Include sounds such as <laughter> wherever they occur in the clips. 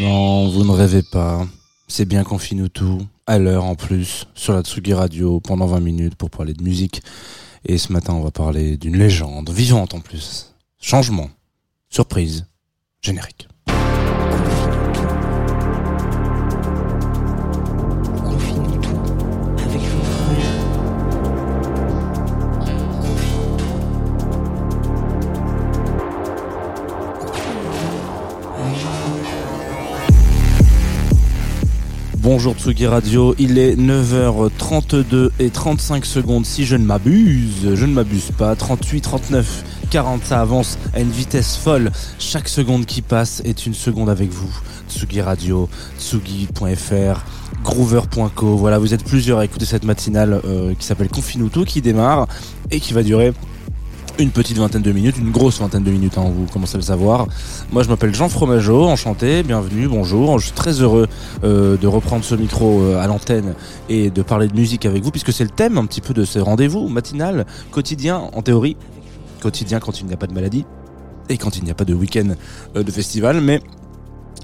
Non, vous ne rêvez pas. C'est bien qu'on finit tout, à l'heure en plus, sur la Tsugi Radio, pendant 20 minutes pour parler de musique. Et ce matin, on va parler d'une légende, vivante en plus. Changement, surprise, générique. Bonjour Tsugi Radio, il est 9h32 et 35 secondes. Si je ne m'abuse, je ne m'abuse pas, 38, 39, 40 ça avance à une vitesse folle, chaque seconde qui passe est une seconde avec vous, Tsugi Radio, tsugi.fr, groover.co, voilà vous êtes plusieurs à écouter cette matinale euh, qui s'appelle Confinuto qui démarre et qui va durer une petite vingtaine de minutes, une grosse vingtaine de minutes, hein, vous commencez à le savoir. Moi, je m'appelle Jean Fromageau, enchanté, bienvenue, bonjour. Je suis très heureux euh, de reprendre ce micro euh, à l'antenne et de parler de musique avec vous, puisque c'est le thème un petit peu de ce rendez-vous matinal, quotidien, en théorie, quotidien quand il n'y a pas de maladie et quand il n'y a pas de week-end euh, de festival, mais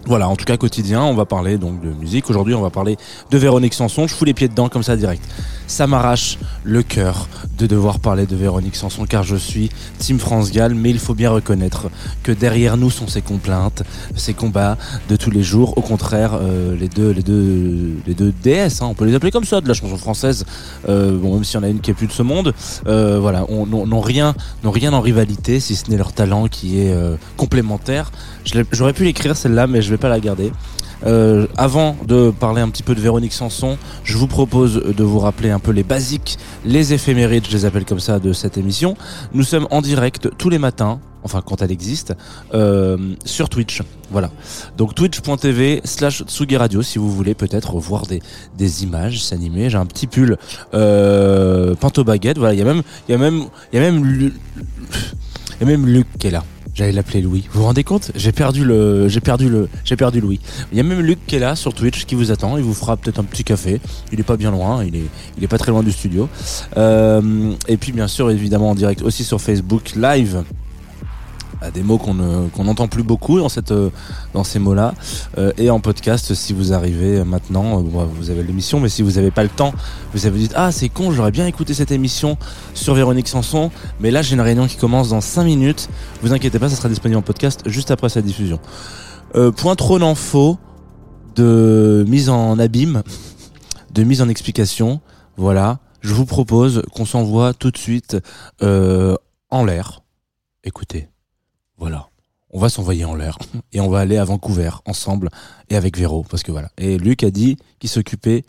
voilà, en tout cas quotidien, on va parler donc de musique. Aujourd'hui, on va parler de Véronique Sanson. Je fous les pieds dedans comme ça direct. Ça m'arrache le cœur de devoir parler de Véronique Sanson car je suis Team France Gall, mais il faut bien reconnaître que derrière nous sont ses complaintes, ses combats de tous les jours. Au contraire, euh, les deux, les deux, les deux déesses, hein, on peut les appeler comme ça, de la chanson française. Euh, bon, même s'il y en a une qui est plus de ce monde, euh, voilà, on- n'ont rien, n'ont rien en rivalité, si ce n'est leur talent qui est euh, complémentaire. J'aurais pu l'écrire celle-là, mais je vais pas la garder. Euh, avant de parler un petit peu de Véronique Sanson, je vous propose de vous rappeler un peu les basiques, les éphémérides, je les appelle comme ça, de cette émission. Nous sommes en direct tous les matins, enfin quand elle existe, euh, sur Twitch. Voilà. Donc twitch.tv slash Tsugi Radio si vous voulez peut-être voir des, des images s'animer. J'ai un petit pull euh, pinto baguette. Voilà, il y a même il y a même il y a même il y a même Luc qui est là. J'allais l'appeler Louis. Vous vous rendez compte? J'ai perdu le, j'ai perdu le, j'ai perdu Louis. Il y a même Luc qui est là sur Twitch qui vous attend. Il vous fera peut-être un petit café. Il est pas bien loin. Il est, il est pas très loin du studio. Euh, et puis bien sûr, évidemment en direct aussi sur Facebook Live. Des mots qu'on ne- qu'on n'entend plus beaucoup dans cette euh, dans ces mots-là. Euh, et en podcast si vous arrivez maintenant euh, vous avez l'émission mais si vous n'avez pas le temps vous avez dit ah c'est con j'aurais bien écouté cette émission sur Véronique Sanson. Mais là j'ai une réunion qui commence dans 5 minutes. Vous inquiétez pas ça sera disponible en podcast juste après sa diffusion. Euh, point trop faux de mise en abîme de mise en explication. Voilà. Je vous propose qu'on s'envoie tout de suite euh, en l'air. Écoutez voilà. On va s'envoyer en l'air <laughs> et on va aller à Vancouver ensemble et avec Véro parce que voilà. Et Luc a dit qu'il s'occupait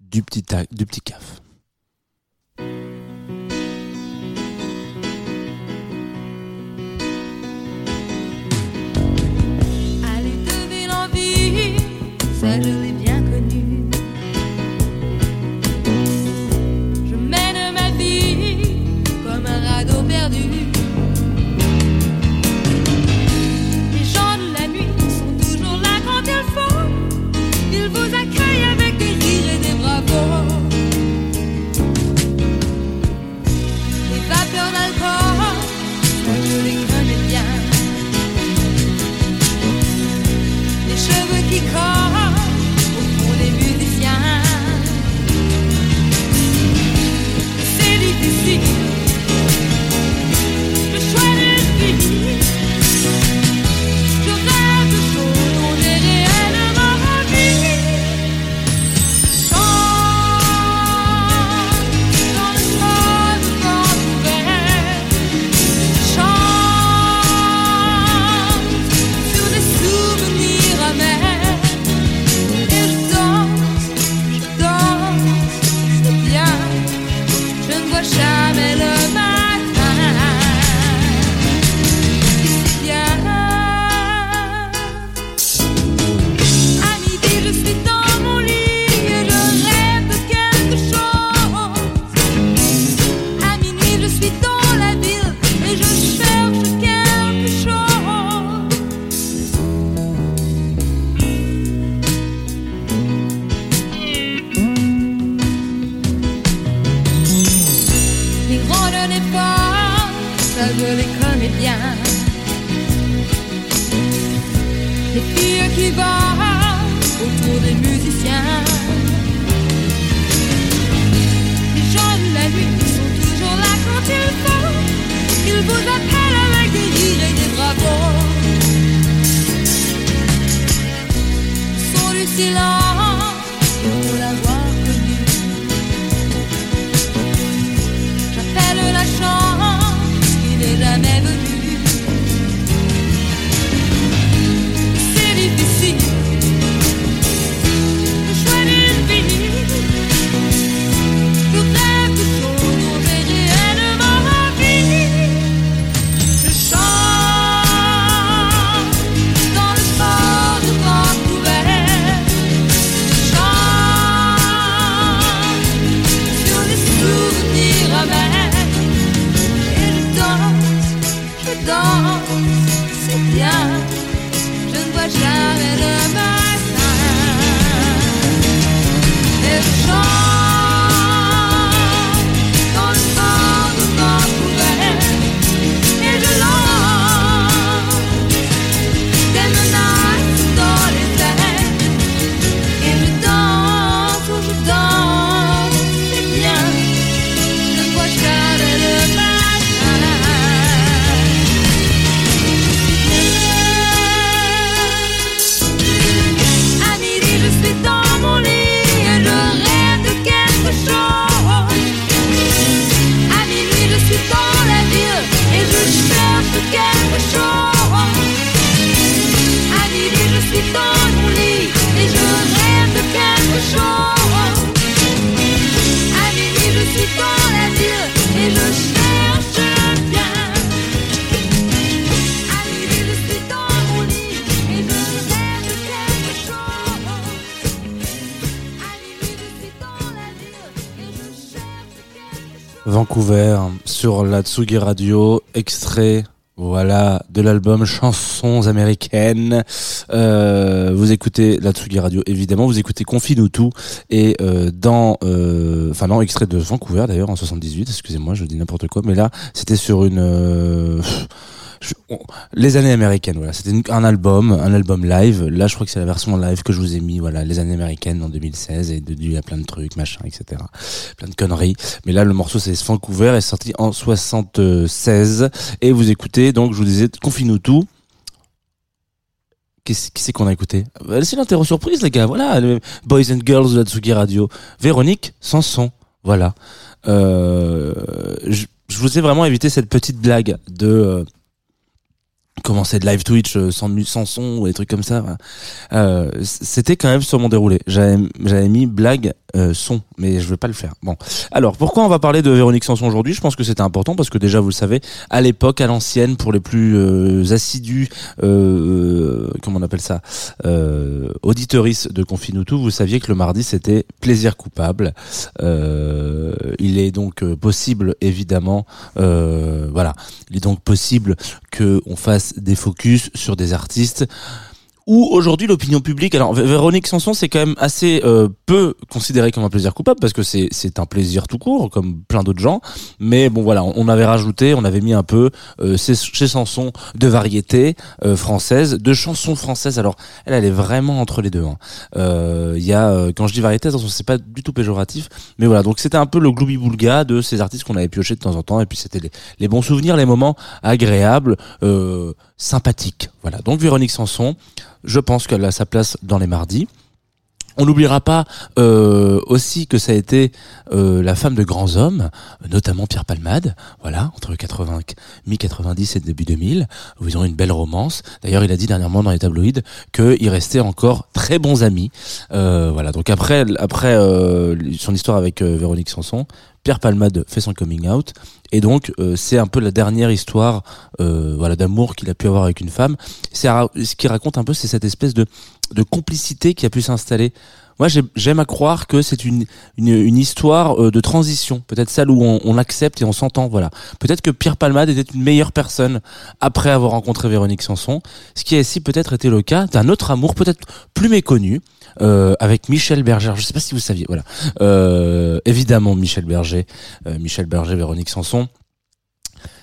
du petit ta- du petit caf. Autour des musiciens. Les gens de la nuit sont toujours là quand il faut. Ils vous appellent avec des rires et des bravos. Le son du silence pour l'avoir connu. J'appelle la chance Vancouver sur la Tsugi Radio, extrait voilà de l'album Chansons américaines. Euh, vous écoutez la Tsugi Radio évidemment, vous écoutez Confine tout. Et euh, dans euh, enfin non extrait de Vancouver d'ailleurs en 78, excusez-moi, je dis n'importe quoi. Mais là c'était sur une les années américaines voilà. C'était un album un album live. Là je crois que c'est la version live que je vous ai mis voilà. Les années américaines en 2016 et de il y a plein de trucs machin etc plein de conneries. Mais là le morceau c'est Vancouver est sorti en 76 et vous écoutez donc je vous disais confine tout. Qui c'est qu'on a écouté? Euh, C'est l'interro surprise les gars, voilà, Boys and Girls de la Tsugi Radio. Véronique Sanson, voilà. Euh, je, je vous ai vraiment évité cette petite blague de euh, commencer de live Twitch euh, sans, sans son ou des trucs comme ça. Euh, C'était quand même sur mon déroulé. J'avais mis blague euh, son, mais je vais pas le faire. Bon, alors pourquoi on va parler de Véronique Sanson aujourd'hui? Je pense que c'était important parce que déjà vous le savez, à l'époque, à l'ancienne, pour les plus euh, assidus, euh, comment on appelle ça, euh, auditeuristes de Confinutu, vous saviez que le mardi c'était plaisir coupable. Euh, il est donc euh, possible, évidemment, euh, voilà, il est donc possible que on fasse des focus sur des artistes où aujourd'hui l'opinion publique, alors Vé- Véronique Sanson c'est quand même assez euh, peu considéré comme un plaisir coupable parce que c'est c'est un plaisir tout court comme plein d'autres gens, mais bon voilà on avait rajouté, on avait mis un peu euh, ces chansons de variété euh, française, de chansons françaises. Alors elle elle est vraiment entre les deux. hein. Euh, Il y a euh, quand je dis variété, attention c'est pas du tout péjoratif, mais voilà donc c'était un peu le gloubi boulga de ces artistes qu'on avait pioché de temps en temps et puis c'était les, les bons souvenirs, les moments agréables, euh, sympathiques. Voilà donc Véronique Sanson je pense qu'elle a sa place dans les mardis. On n'oubliera pas euh, aussi que ça a été euh, la femme de grands hommes, notamment Pierre Palmade, voilà, entre 80, mi-90 et début 2000, où ils ont une belle romance. D'ailleurs, il a dit dernièrement dans les tabloïds qu'ils restaient encore très bons amis. Euh, voilà, donc après, après son histoire avec Véronique Sanson, Pierre Palmade fait son coming out, et donc euh, c'est un peu la dernière histoire, euh, voilà, d'amour qu'il a pu avoir avec une femme. C'est ce qui raconte un peu, c'est cette espèce de de complicité qui a pu s'installer. Moi, j'ai- j'aime à croire que c'est une, une, histoire euh, de transition, peut-être celle où on, on l'accepte et on s'entend. Voilà. Peut-être que Pierre Palmade était une meilleure personne après avoir rencontré Véronique Sanson, ce qui a aussi peut-être été le cas d'un autre amour, peut-être plus méconnu, euh, avec Michel Berger. Je sais pas si vous saviez. Voilà. Euh, évidemment, Michel Berger, Michel Berger, Véronique Sanson.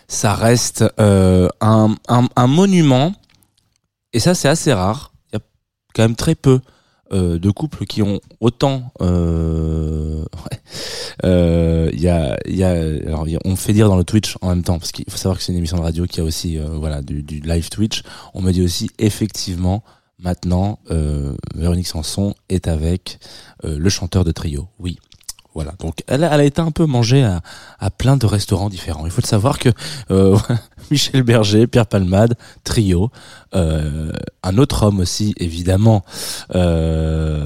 Ça reste un, un, monument, et ça c'est assez rare quand même très peu euh, de couples qui ont autant euh, <laughs> euh, y a y a alors y a- on me fait dire dans le Twitch en même temps parce qu'il faut savoir que c'est une émission de radio qui a aussi euh, voilà du, du live Twitch. On me dit aussi effectivement maintenant euh, Véronique Sanson est avec euh, le chanteur de trio. Oui voilà donc elle, a- été un peu mangée à, plein de restaurants différents il faut le savoir que euh, <laughs> Michel Berger Pierre Palmade trio euh, un autre homme aussi évidemment euh,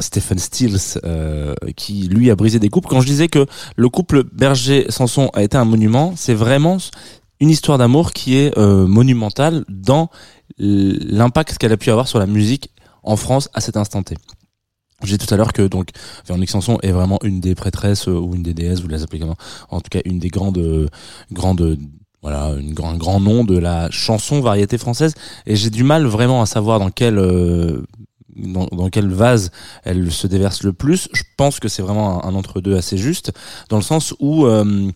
Stephen Stills qui lui a brisé des couples quand je disais que le couple Berger Sanson a été un monument c'est vraiment une histoire d'amour qui est monumentale dans l'impact qu'elle a pu avoir sur la musique en France à cet instant T. J'ai dit tout à l'heure que donc Véronique Sanson est vraiment une des prêtresses euh, ou une des déesses, vous les appelez comment En tout cas, une des grandes, euh, grandes, voilà, une grand, un grand nom de la chanson variété française. Et j'ai du mal vraiment à savoir dans quel, euh, dans, dans quel vase elle se déverse le plus. Je pense que c'est vraiment un, un entre-deux assez juste, dans le sens où euh,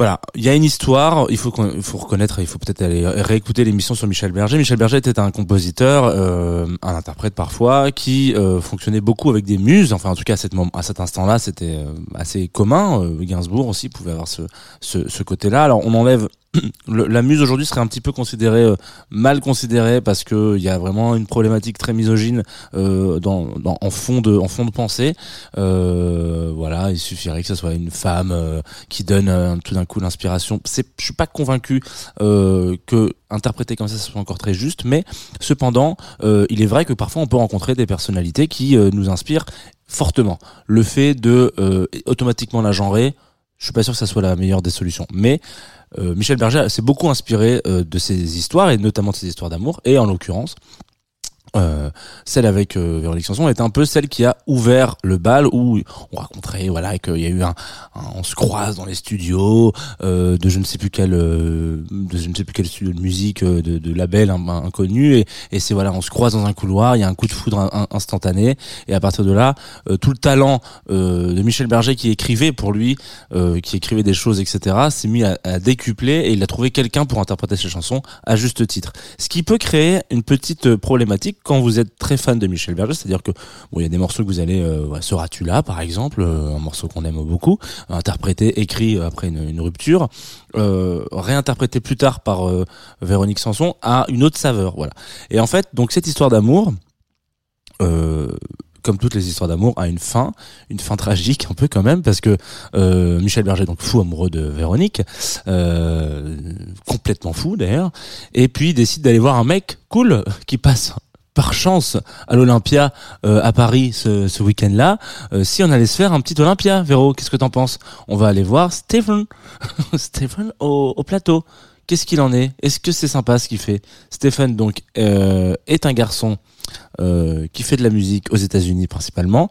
voilà, il y a une histoire. Il faut il reconnaître, il faut peut-être aller réécouter l'émission sur Michel Berger. Michel Berger était un compositeur, euh, un interprète parfois, qui euh, fonctionnait beaucoup avec des muses. Enfin, en tout cas, à, cet instant-là, c'était euh, assez commun. Gainsbourg aussi pouvait avoir ce, ce, ce côté-là. Alors, on enlève la muse aujourd'hui serait un petit peu considérée euh, mal considérée parce que il y a vraiment une problématique très misogyne euh, dans, dans en fond de en fond de pensée. Euh, voilà, il suffirait que ce soit une femme euh, qui donne euh, tout d'un coup l'inspiration. C'est, je suis pas convaincu euh, que interpréter comme ça ce soit encore très juste, mais cependant, il est vrai que parfois on peut rencontrer des personnalités qui nous inspirent fortement. Le fait de automatiquement la genrer, je suis pas sûr que ça soit la meilleure des solutions, mais euh, Michel Berger s'est beaucoup inspiré euh, de ces histoires et notamment de ces histoires d'amour. Et en l'occurrence euh, celle avec euh, Véronique Sanson est un peu celle qui a ouvert le bal où on raconterait voilà qu'il y a eu un, on se croise dans les studios euh, de je ne sais plus quel euh, de je ne sais plus quel studio de musique de, de label in- inconnu et, et c'est voilà on se croise dans un couloir il y a un coup de foudre in- in- instantané et à partir de là tout le talent de Michel Berger qui écrivait pour lui qui écrivait des choses etc s'est mis à, à décupler et il a trouvé quelqu'un pour interpréter ses chansons à juste titre. Ce qui peut créer une petite problématique quand vous êtes très fan de Michel Berger, c'est-à-dire que bon, il y a des morceaux que vous allez, euh, Seras-tu là, par exemple, euh, un morceau qu'on aime beaucoup, interprété, écrit euh, après une, une rupture, euh, réinterprété plus tard par euh, Véronique Sanson, a une autre saveur, voilà. Et en fait, donc cette histoire d'amour. Euh, comme toutes les histoires d'amour, a une fin, une fin tragique un peu quand même, parce que euh, Michel Berger, donc fou amoureux de Véronique, euh, complètement fou d'ailleurs, et puis décide d'aller voir un mec cool qui passe par chance à l'Olympia euh, à Paris ce, week-end-là, euh, si on allait se faire un petit Olympia, Véro, qu'est-ce que t'en penses? On va aller voir Stephen, <laughs> Stephen au, au plateau. Qu'est-ce qu'il en est? Est-ce que c'est sympa ce qu'il fait? Stephen donc euh, est un garçon qui fait de la musique aux États-Unis principalement.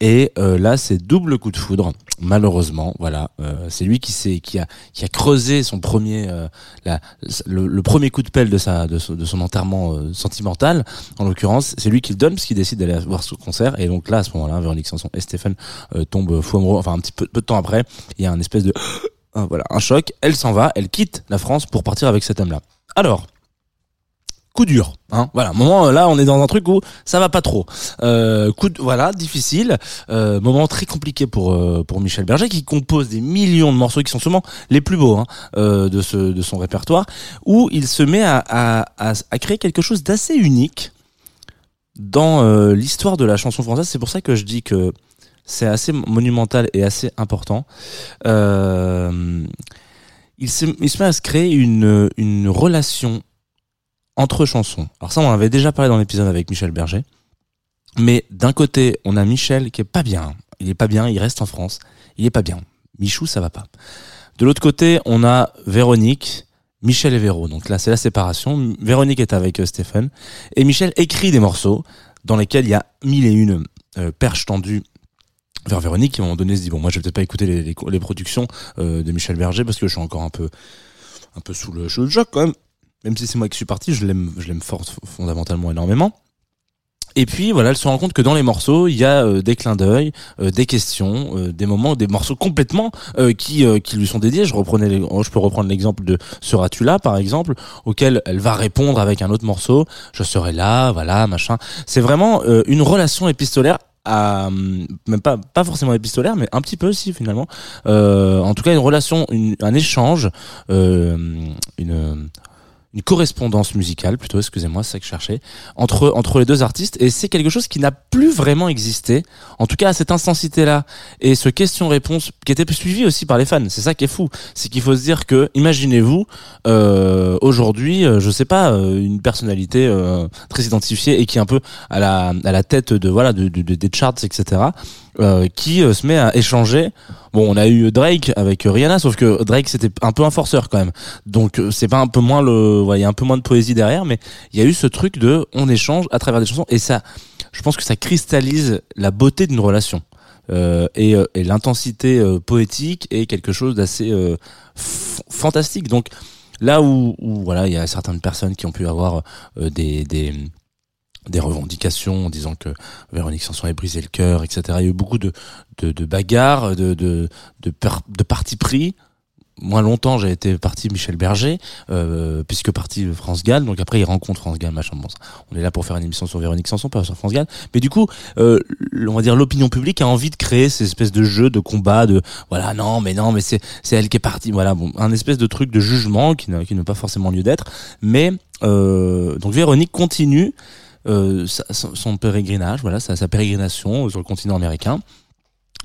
Et euh, là, c'est double coup de foudre, malheureusement. Voilà, euh, c'est lui qui s'est, qui a, qui a creusé son premier, euh, la, le, le premier coup de pelle de sa, de, son- de son enterrement euh, sentimental. En l'occurrence, c'est lui qui le donne parce qu'il décide d'aller voir ce concert. Et donc là, à ce moment-là, Véronique Sanson et Stéphane euh, tombent fou amoureux. Enfin, un petit peu, peu de temps après, il y a un espèce de, <gasps> voilà, un choc. Elle s'en va, elle quitte la France pour partir avec cet homme-là. Alors, coup dur. Hein voilà, moment là, on est dans un truc où ça va pas trop. Euh, coup voilà, difficile. Euh, moment très compliqué pour euh, pour Michel Berger qui compose des millions de morceaux qui sont sûrement les plus beaux hein, euh, de ce de son répertoire, où il se met à à, à, à créer quelque chose d'assez unique dans euh, l'histoire de la chanson française. C'est pour ça que je dis que c'est assez monumental et assez important. Euh, il, se, il se met à se créer une, une relation entre chansons. Alors ça, on en avait déjà parlé dans l'épisode avec Michel Berger. Mais d'un côté, on a Michel qui est pas bien. Il est pas bien, il reste en France. Il est pas bien. Michou, ça va pas. De l'autre côté, on a Véronique, Michel et Véro. Donc là, c'est la séparation. Véronique est avec euh, Stéphane. Et Michel écrit des morceaux dans lesquels il y a mille et une euh, perches tendues vers Véronique qui à un moment donné se dit bon moi je vais peut-être pas écouter les, productions euh, de Michel Berger parce que je suis encore un peu un peu sous le, sous le choc quand même même si c'est moi qui suis parti je l'aime je l'aime fort fondamentalement énormément Et puis voilà, elle se rend compte que dans les morceaux, il y a euh, des clins d'œil, euh, des questions, euh, des moments, des morceaux complètement euh, qui euh, qui lui sont dédiés. Je reprenais, je peux reprendre l'exemple de Seras-tu là, par exemple, auquel elle va répondre avec un autre morceau. Je serai là, voilà, machin. C'est vraiment euh, une relation épistolaire. À, hum, même pas pas forcément épistolaire mais un petit peu aussi finalement Euh, en tout cas une relation une- un échange euh, une une correspondance musicale plutôt, excusez-moi, c'est ça que je cherchais, entre, entre les deux artistes, et c'est quelque chose qui n'a plus vraiment existé, en tout cas à cette intensité-là, et ce question-réponse qui était suivi aussi par les fans, c'est ça qui est fou, c'est qu'il faut se dire que, imaginez-vous, euh, aujourd'hui, euh, je sais pas, euh, une personnalité euh, très identifiée et qui est un peu à la, à la tête de, voilà, de, de- de- des charts, etc., euh, qui euh, se met à échanger. Bon, on a eu Drake avec Rihanna, sauf que Drake c'était un peu un forceur quand même. Donc euh, c'est pas un peu moins le, il y a un peu moins de poésie derrière, mais il y a eu ce truc de on échange à travers des chansons et ça, je pense que ça cristallise la beauté d'une relation. Euh, et, euh, et l'intensité poétique est quelque chose d'assez fantastique. Donc là où, où voilà, il y a certaines personnes qui ont pu avoir des, des des revendications en disant que Véronique Sanson avait brisé le cœur, etc. Il y a eu beaucoup de, de, de bagarres, de, de, de, per- de parti pris. Moins longtemps, j'ai été parti Michel Berger, euh, puisque parti France Gall. Donc après, il rencontre France Gall, machin. Bon, on est là pour faire une émission sur Véronique Sanson, pas sur France Gall. Mais du coup, euh, on va dire l'opinion publique a envie de créer ces espèces de jeux, de combats, de voilà, non, mais non, mais c'est c'est elle qui est partie. Voilà, bon, un espèce de truc de jugement qui n'a qui pas forcément lieu d'être. Mais euh, donc Véronique continue sa- son, pérégrinage, voilà, sa, sa pérégrination sur le continent américain.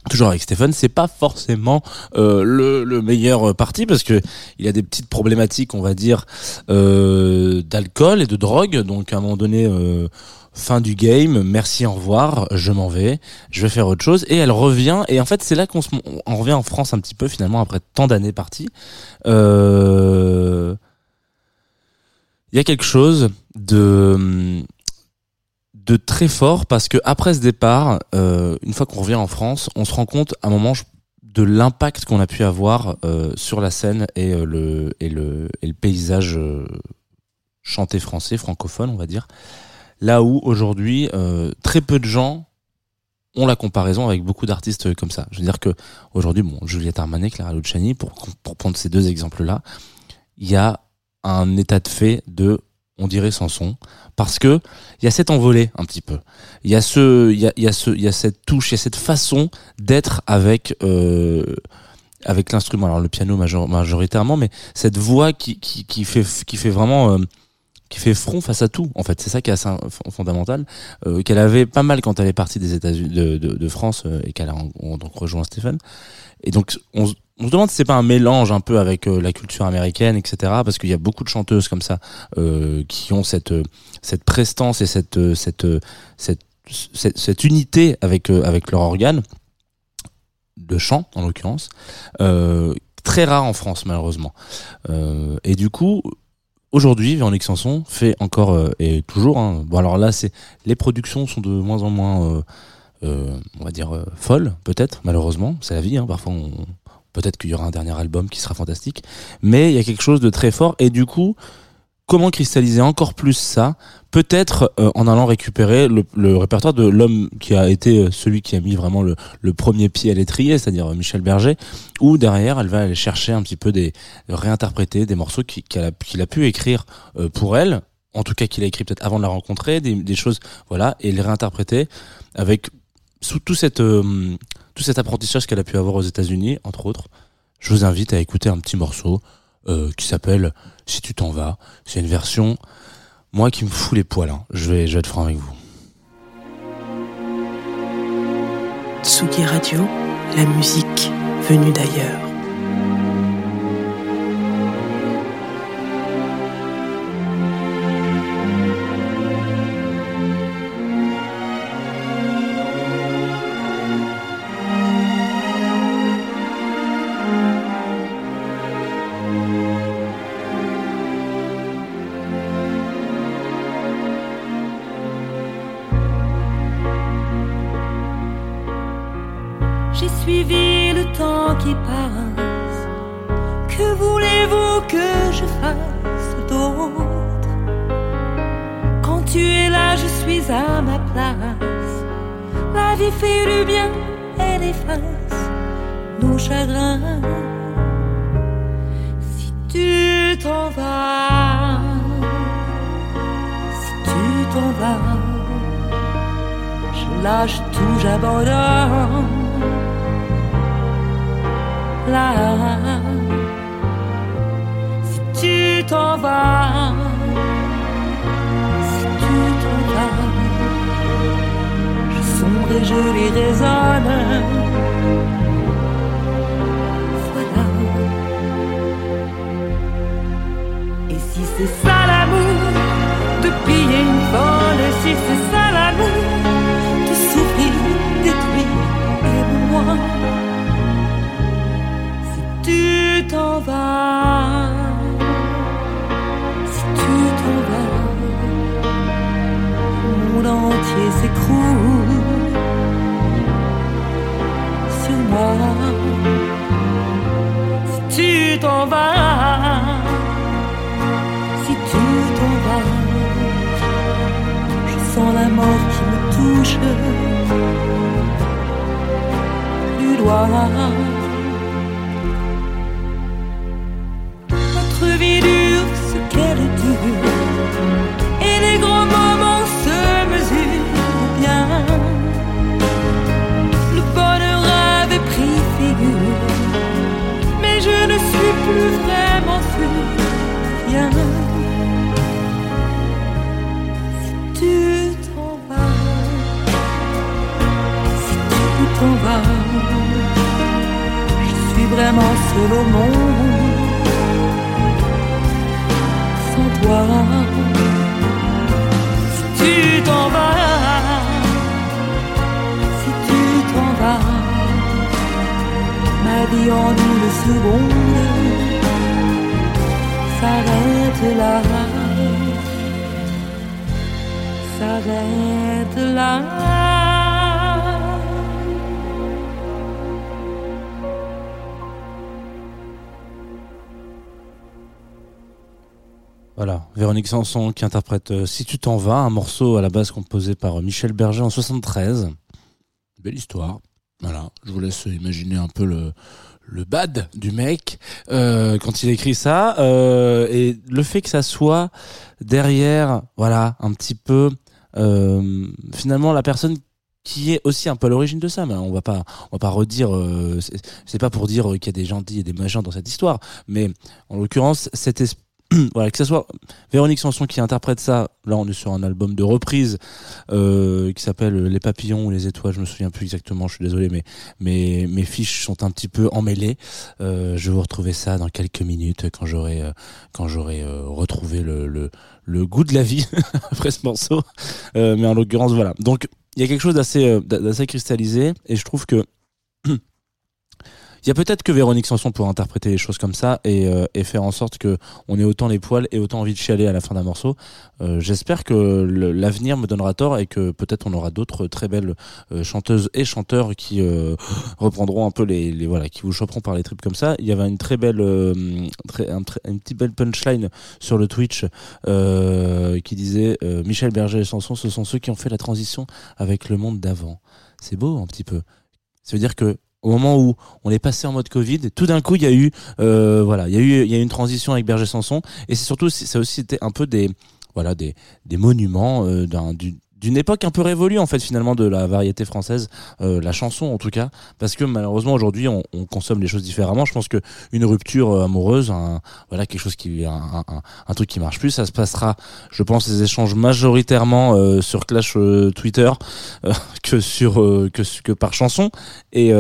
Toujours avec Stephen, c'est pas forcément euh, le, le meilleur parti parce que il a des petites problématiques, on va dire, euh, d'alcool et de drogue. Donc à un moment donné, euh, fin du game, merci, au revoir, je m'en vais, je vais faire autre chose. Et elle revient. Et en fait, c'est là qu'on on revient en France un petit peu finalement après tant d'années parties. Euh, Il y a quelque chose de de très fort parce que après ce départ, euh, une fois qu'on revient en France, on se rend compte à un moment de l'impact qu'on a pu avoir euh, sur la scène et euh, le et le et le paysage chanté français francophone, on va dire. Là où aujourd'hui très peu de gens ont la comparaison avec beaucoup d'artistes comme ça. Je veux dire que aujourd'hui, bon, Juliette Armanet, Clara Luciani, pour pour prendre ces deux exemples-là, il y a un état de fait de on dirait Sanson parce que il y a cette envolée un petit peu. Il y a ce, il y a, y a ce, il y a cette touche, il y a cette façon d'être avec euh, avec l'instrument. Alors le piano major- majoritairement, mais cette voix qui qui, qui fait qui fait vraiment euh, qui fait front face à tout. En fait, c'est ça qui est assez fondamental. Euh, qu'elle avait pas mal quand elle est partie des États-Unis, de, de, de France euh, et qu'elle a donc rejoint Stephen. Et donc on, se- demande si c'est pas un mélange un peu avec euh, la culture américaine, etc. Parce qu'il y a beaucoup de chanteuses comme ça euh, qui ont cette euh, cette prestance et cette cette cette unité avec avec leur organe de chant en l'occurrence très rare en France malheureusement et du coup aujourd'hui Véronique Sanson fait encore et toujours hein, bon alors là c'est les productions sont de moins en moins on va dire euh, folles peut-être malheureusement. C'est la vie hein, parfois on peut-être qu'il y aura un dernier album qui sera fantastique. Mais il y a quelque chose de très fort. Et du coup comment cristalliser encore plus ça? Peut-être euh, en allant récupérer le, le répertoire de l'homme qui a été euh, celui qui a mis vraiment le, le premier pied à l'étrier, c'est-à-dire euh, Michel Berger, où derrière elle va aller chercher un petit peu des réinterpréter des morceaux qui- qu'elle a, qu'il a pu écrire euh, pour elle, en tout cas qu'il a écrit peut-être avant de la rencontrer, des, des choses voilà, et les réinterpréter avec sous euh, tout cet apprentissage qu'elle a pu avoir aux États-Unis, entre autres. Je vous invite à écouter un petit morceau euh, qui s'appelle Si tu t'en vas. C'est une version moi qui me fout les poils. hein. Je vais je vais être franc avec vous. Tsugi Radio, la musique venue d'ailleurs. Je les raisonne. Voilà. Et si c'est ça l'amour, de piller une folle, si c'est ça Notre vie dure ce qu'elle dure, et les grands moments se mesurent bien. Le bonheur avait pris figure, mais je ne suis plus vraiment sûr. Seul au monde. Sans toi, si tu t'en vas, si tu t'en vas, ma vie en une seconde s'arrête là, s'arrête là. Voilà, Véronique Sanson qui interprète euh, Si tu t'en vas, un morceau à la base composé par euh, Michel Berger en 73. Belle histoire. Voilà, je vous laisse imaginer un peu le le bad du mec euh, quand il écrit ça et le fait que ça soit derrière, voilà, un petit peu finalement la personne qui est aussi un peu à l'origine de ça, mais on va pas, on va pas redire. euh, c'est- pas pour dire qu'il y a des gentils et des méchants dans cette histoire, mais en l'occurrence, cette <clears throat> voilà, que ce soit Véronique Sanson qui interprète ça, là on est sur un album de reprise euh, qui s'appelle Les papillons ou les étoiles, je me souviens plus exactement, je suis désolé, mais mes, fiches sont un petit peu emmêlées. Euh, je vais vous retrouver ça dans quelques minutes quand j'aurai euh, quand j'aurai euh, retrouvé le, le, le goût de la vie <laughs> après ce morceau. Euh, mais en l'occurrence, voilà. Donc il y a quelque chose d'assez cristallisé et je trouve que il y a peut-être que Véronique Sanson pour interpréter les choses comme ça et, euh, et faire en sorte que on ait autant les poils et autant envie de chialer à la fin d'un morceau. Euh, J'espère que l'avenir me donnera tort et que peut-être on aura d'autres très belles euh, chanteuses et chanteurs qui euh, reprendront un peu les, les voilà, qui vous choperont par les tripes comme ça. Il y avait une très belle, euh, très, un très- une petite belle punchline sur le Twitch qui disait Michel Berger et Sanson, ce sont ceux qui ont fait la transition avec le monde d'avant. C'est beau un petit peu. Ça veut dire que au moment où on est passé en mode Covid, tout d'un coup il y a eu euh, voilà, il y a eu il y a une transition avec Berger Sanson. Et c'est surtout ça aussi c'était un peu des voilà des des monuments euh, d'un d'une époque un peu révolue en fait finalement de la variété française, euh, la chanson en tout cas, parce que malheureusement aujourd'hui on, on consomme les choses différemment. Je pense que une rupture euh, amoureuse, un, voilà quelque chose qui un, un, truc qui marche plus, ça se passera, je pense, les échanges majoritairement euh, sur Clash euh, Twitter euh, <laughs> que sur euh, que que par chanson. Et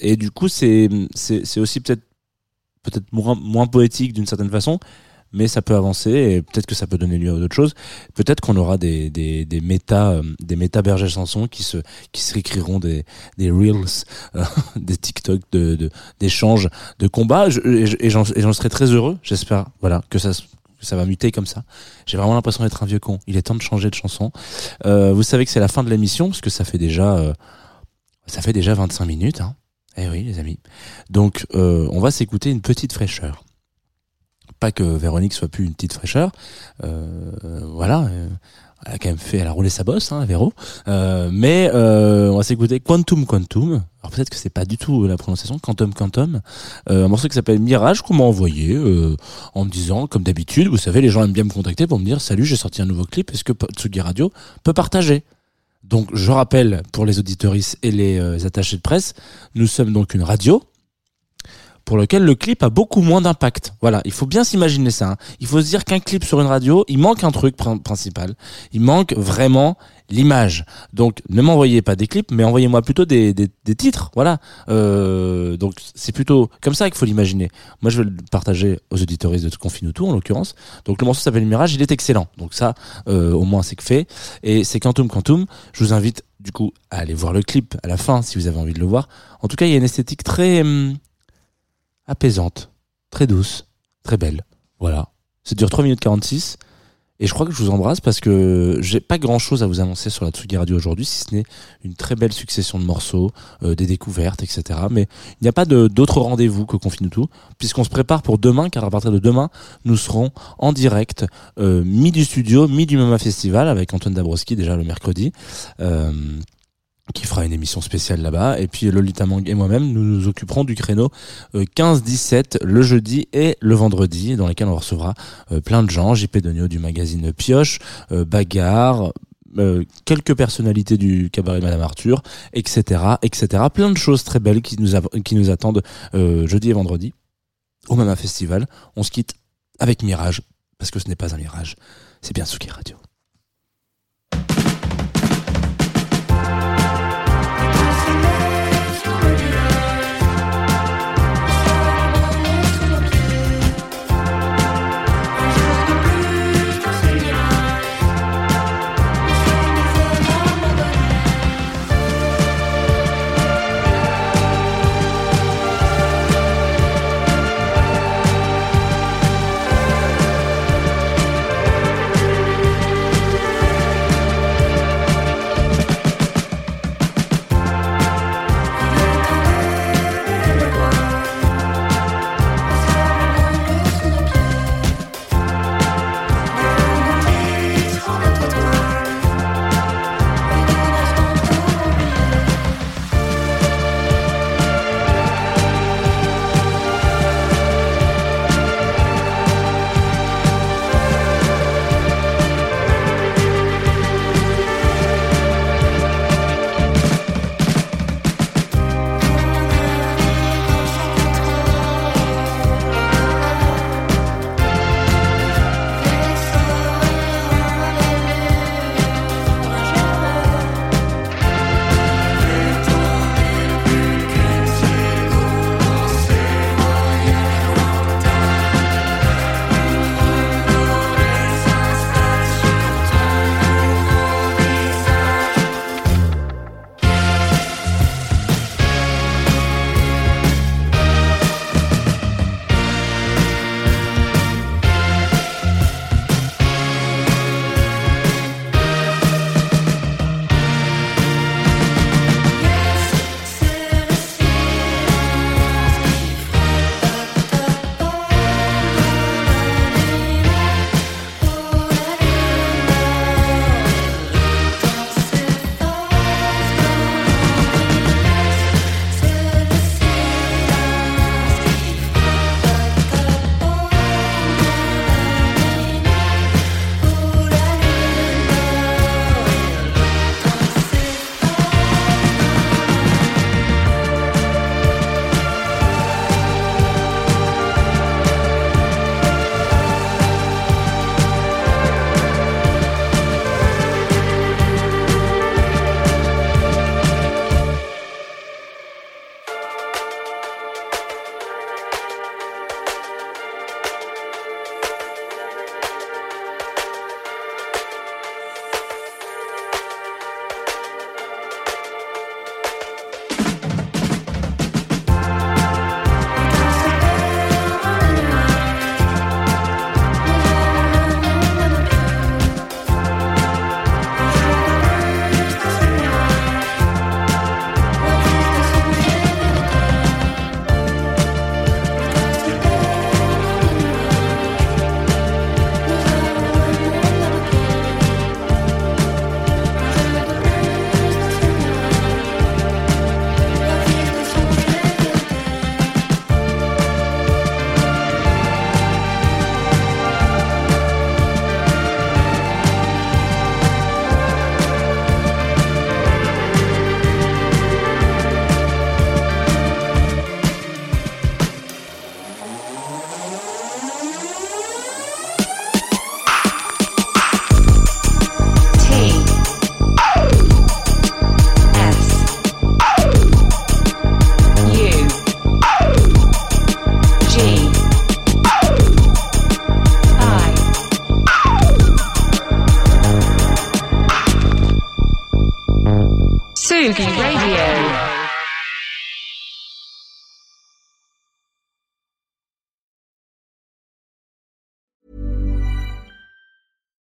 et du coup c'est c'est aussi peut-être peut-être moins moins poétique d'une certaine façon mais ça peut avancer et peut-être que ça peut donner lieu à d'autres choses. Peut-être qu'on aura des des des méta euh, des méta Berger Sanson qui se qui se des des reels, euh, <laughs> des TikTok de de- d'échanges, de, combats Je- et je- et j'en serais très heureux. J'espère voilà que ça ça va muter comme ça. J'ai vraiment l'impression d'être un vieux con. Il est temps de changer de chanson. Euh, vous savez que c'est la fin de l'émission parce que ça fait déjà euh, ça fait déjà 25 minutes. Hein. Eh oui, les amis. Donc, euh, on va s'écouter une petite fraîcheur. Pas que Véronique soit plus une petite fraîcheur. Euh, voilà. euh, Elle a quand même fait, elle a roulé sa bosse, hein, Véro. Euh, mais on va s'écouter Quantum Quantum. Alors peut-être que c'est pas du tout la prononciation, Quantum Quantum. Un morceau qui s'appelle Mirage qu'on m'a envoyé en me disant, comme d'habitude, vous savez, les gens aiment bien me contacter pour me dire salut, j'ai sorti un nouveau clip, est-ce que Tsugi Radio peut partager? Donc je rappelle pour les auditoristes et les euh, attachés de presse, nous sommes donc une radio pour lequel le clip a beaucoup moins d'impact. Voilà, il faut bien s'imaginer ça. hein. Il faut se dire qu'un clip sur une radio, il manque un truc prin- principal. Il manque vraiment l'image. Donc ne m'envoyez pas des clips, mais envoyez-moi plutôt des, des, des titres. Voilà. Euh, donc c'est plutôt comme ça qu'il faut l'imaginer. Moi je vais le partager aux auditoristes de Confine tout en l'occurrence. Donc le morceau s'appelle Mirage, il est excellent. Donc ça, euh, au moins c'est que fait. Et c'est Quantum Quantum. Je vous invite du coup à aller voir le clip à la fin si vous avez envie de le voir. En tout cas, il y a une esthétique très hum, apaisante, très douce, très belle. Voilà. Ça dure 3 minutes 46. Et je crois que je vous embrasse parce que j'ai pas grand chose à vous annoncer sur la Tsugi Radio aujourd'hui, si ce n'est une très belle succession de morceaux, euh, des découvertes, etc. Mais il n'y a pas d'autre rendez-vous que Confine tout, puisqu'on se prépare pour demain, car à partir de demain, nous serons en direct, euh, mi du studio, mi du Mama Festival, avec Antoine Dabrowski déjà le mercredi. Euh, qui fera une émission spéciale là-bas. Et puis Lolita Mang et moi-même, nous nous occuperons du créneau euh, 15-17 le jeudi et le vendredi, dans lesquels on recevra euh, plein de gens, JP Donio du magazine Pioche, euh, Bagarre, euh, quelques personnalités du cabaret Madame Arthur, etc., etc. Plein de choses très belles qui nous, qui nous attendent euh, jeudi et vendredi au Mama Festival. On se quitte avec Mirage, parce que ce n'est pas un mirage, c'est bien Suki Radio.